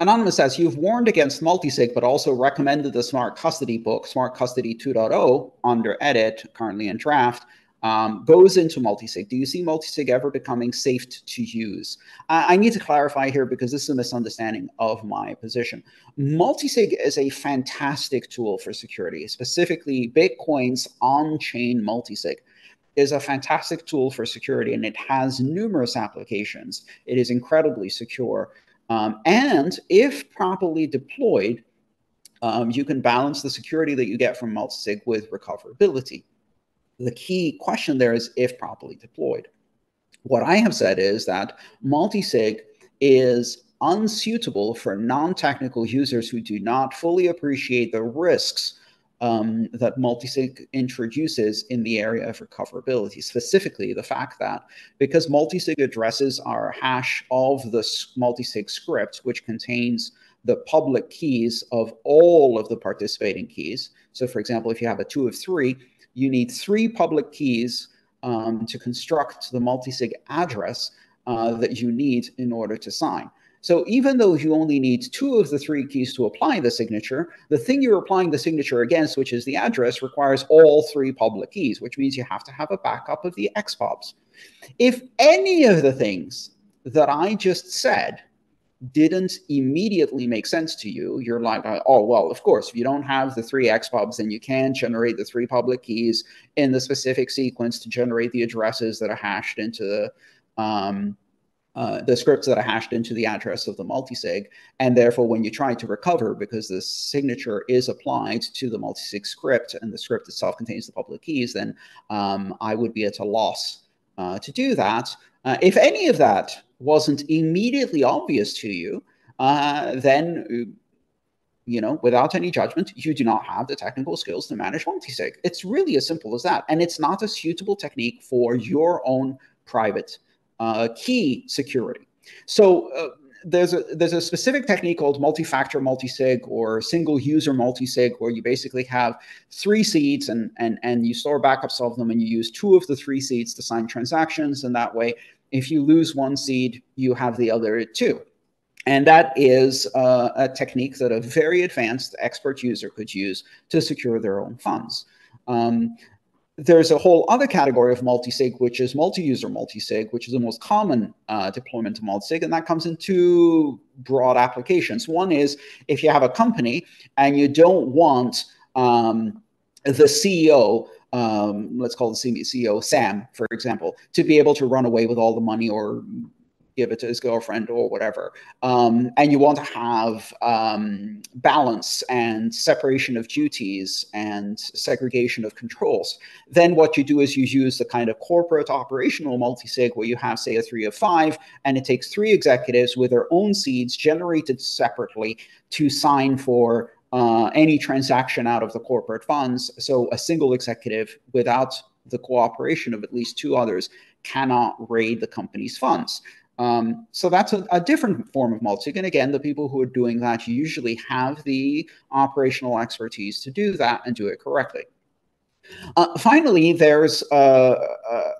Anonymous says, you've warned against multisig, but also recommended the Smart Custody book, Smart Custody 2.0, under edit, currently in draft, um, goes into multisig. Do you see multisig ever becoming safe to use? I, I, need to clarify here because this is a misunderstanding of my position. Multisig is a fantastic tool for security, specifically Bitcoin's on-chain multisig is a fantastic tool for security and it has numerous applications. It is incredibly secure. Um, and if properly deployed, um, you can balance the security that you get from multisig with recoverability the key question there is if properly deployed. What I have said is that multisig is unsuitable for non-technical users who do not fully appreciate the risks um, that multisig introduces in the area of recoverability, specifically the fact that because multisig addresses our hash of the multisig script, which contains the public keys of all of the participating keys. So for example, if you have a two of three, you need three public keys um, to construct the multisig address uh, that you need in order to sign. So even though you only need two of the three keys to apply the signature, the thing you're applying the signature against, which is the address, requires all three public keys, which means you have to have a backup of the XPubs. If any of the things that I just said didn't immediately make sense to you, you're like, oh, well, of course, if you don't have the three XPubs, then you can generate the three public keys in the specific sequence to generate the addresses that are hashed into the, um, uh, the scripts that are hashed into the address of the multisig. And therefore, when you try to recover, because the signature is applied to the multisig script and the script itself contains the public keys, then um, I would be at a loss uh, to do that. Uh, if any of that wasn't immediately obvious to you, uh, then you know, without any judgment, you do not have the technical skills to manage multisig. It's really as simple as that. And it's not a suitable technique for your own private uh, key security. So uh, there's a there's a specific technique called multi-factor multisig or single user multisig where you basically have three seeds and and and you store backups of them and you use two of the three seeds to sign transactions and that way if you lose one seed you have the other two and that is uh, a technique that a very advanced expert user could use to secure their own funds um, there's a whole other category of multisig, which is multi-user multisig, which is the most common uh, deployment of multisig, and that comes in two broad applications. One is if you have a company and you don't want um, the CEO, um, let's call the CEO Sam, for example, to be able to run away with all the money or give it to his girlfriend or whatever. Um, and you want to have um, balance and separation of duties and segregation of controls. Then what you do is you use the kind of corporate operational multisig where you have, say, a three of five, and it takes three executives with their own seeds generated separately to sign for uh, any transaction out of the corporate funds. So a single executive without the cooperation of at least two others cannot raid the company's funds. Um, so that's a, a, different form of multisig. And again, the people who are doing that usually have the operational expertise to do that and do it correctly. Uh, finally, there's a,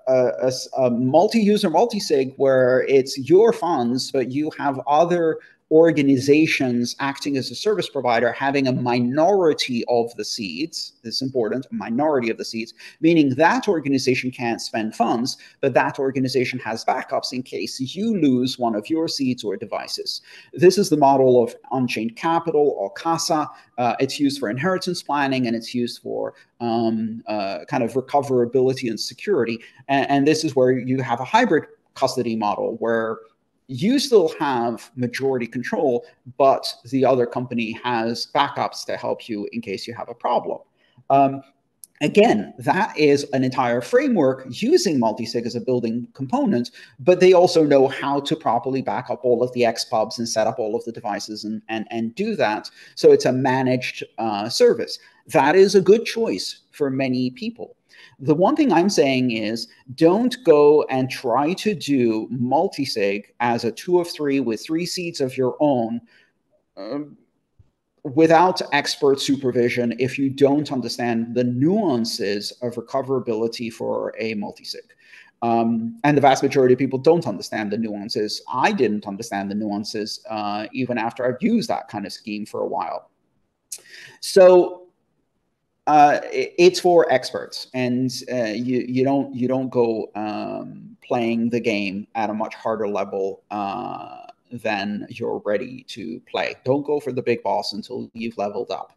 a, a multi-user multi-sig where it's your funds, but you have other organizations acting as a service provider having a minority of the seeds. This is important, a minority of the seeds, meaning that organization can't spend funds, but that organization has backups in case you lose one of your seeds or devices. This is the model of Unchained Capital or CASA. Uh, it's used for inheritance planning and it's used for um, uh, kind of recoverability and security. And, and this is where you have a hybrid custody model where you still have majority control, but the other company has backups to help you in case you have a problem. Um, again, that is an entire framework using multisig as a building component, but they also know how to properly back up all of the XPubs and set up all of the devices and, and, and do that. So it's a managed uh, service. That is a good choice for many people. The one thing I'm saying is don't go and try to do multisig as a two of three with three seeds of your own um, without expert supervision if you don't understand the nuances of recoverability for a multisig. Um, and the vast majority of people don't understand the nuances. I didn't understand the nuances uh, even after I've used that kind of scheme for a while. So uh, it's for experts, and uh, you you don't you don't go um, playing the game at a much harder level than you're ready to play. Don't go for the big boss until you've leveled up.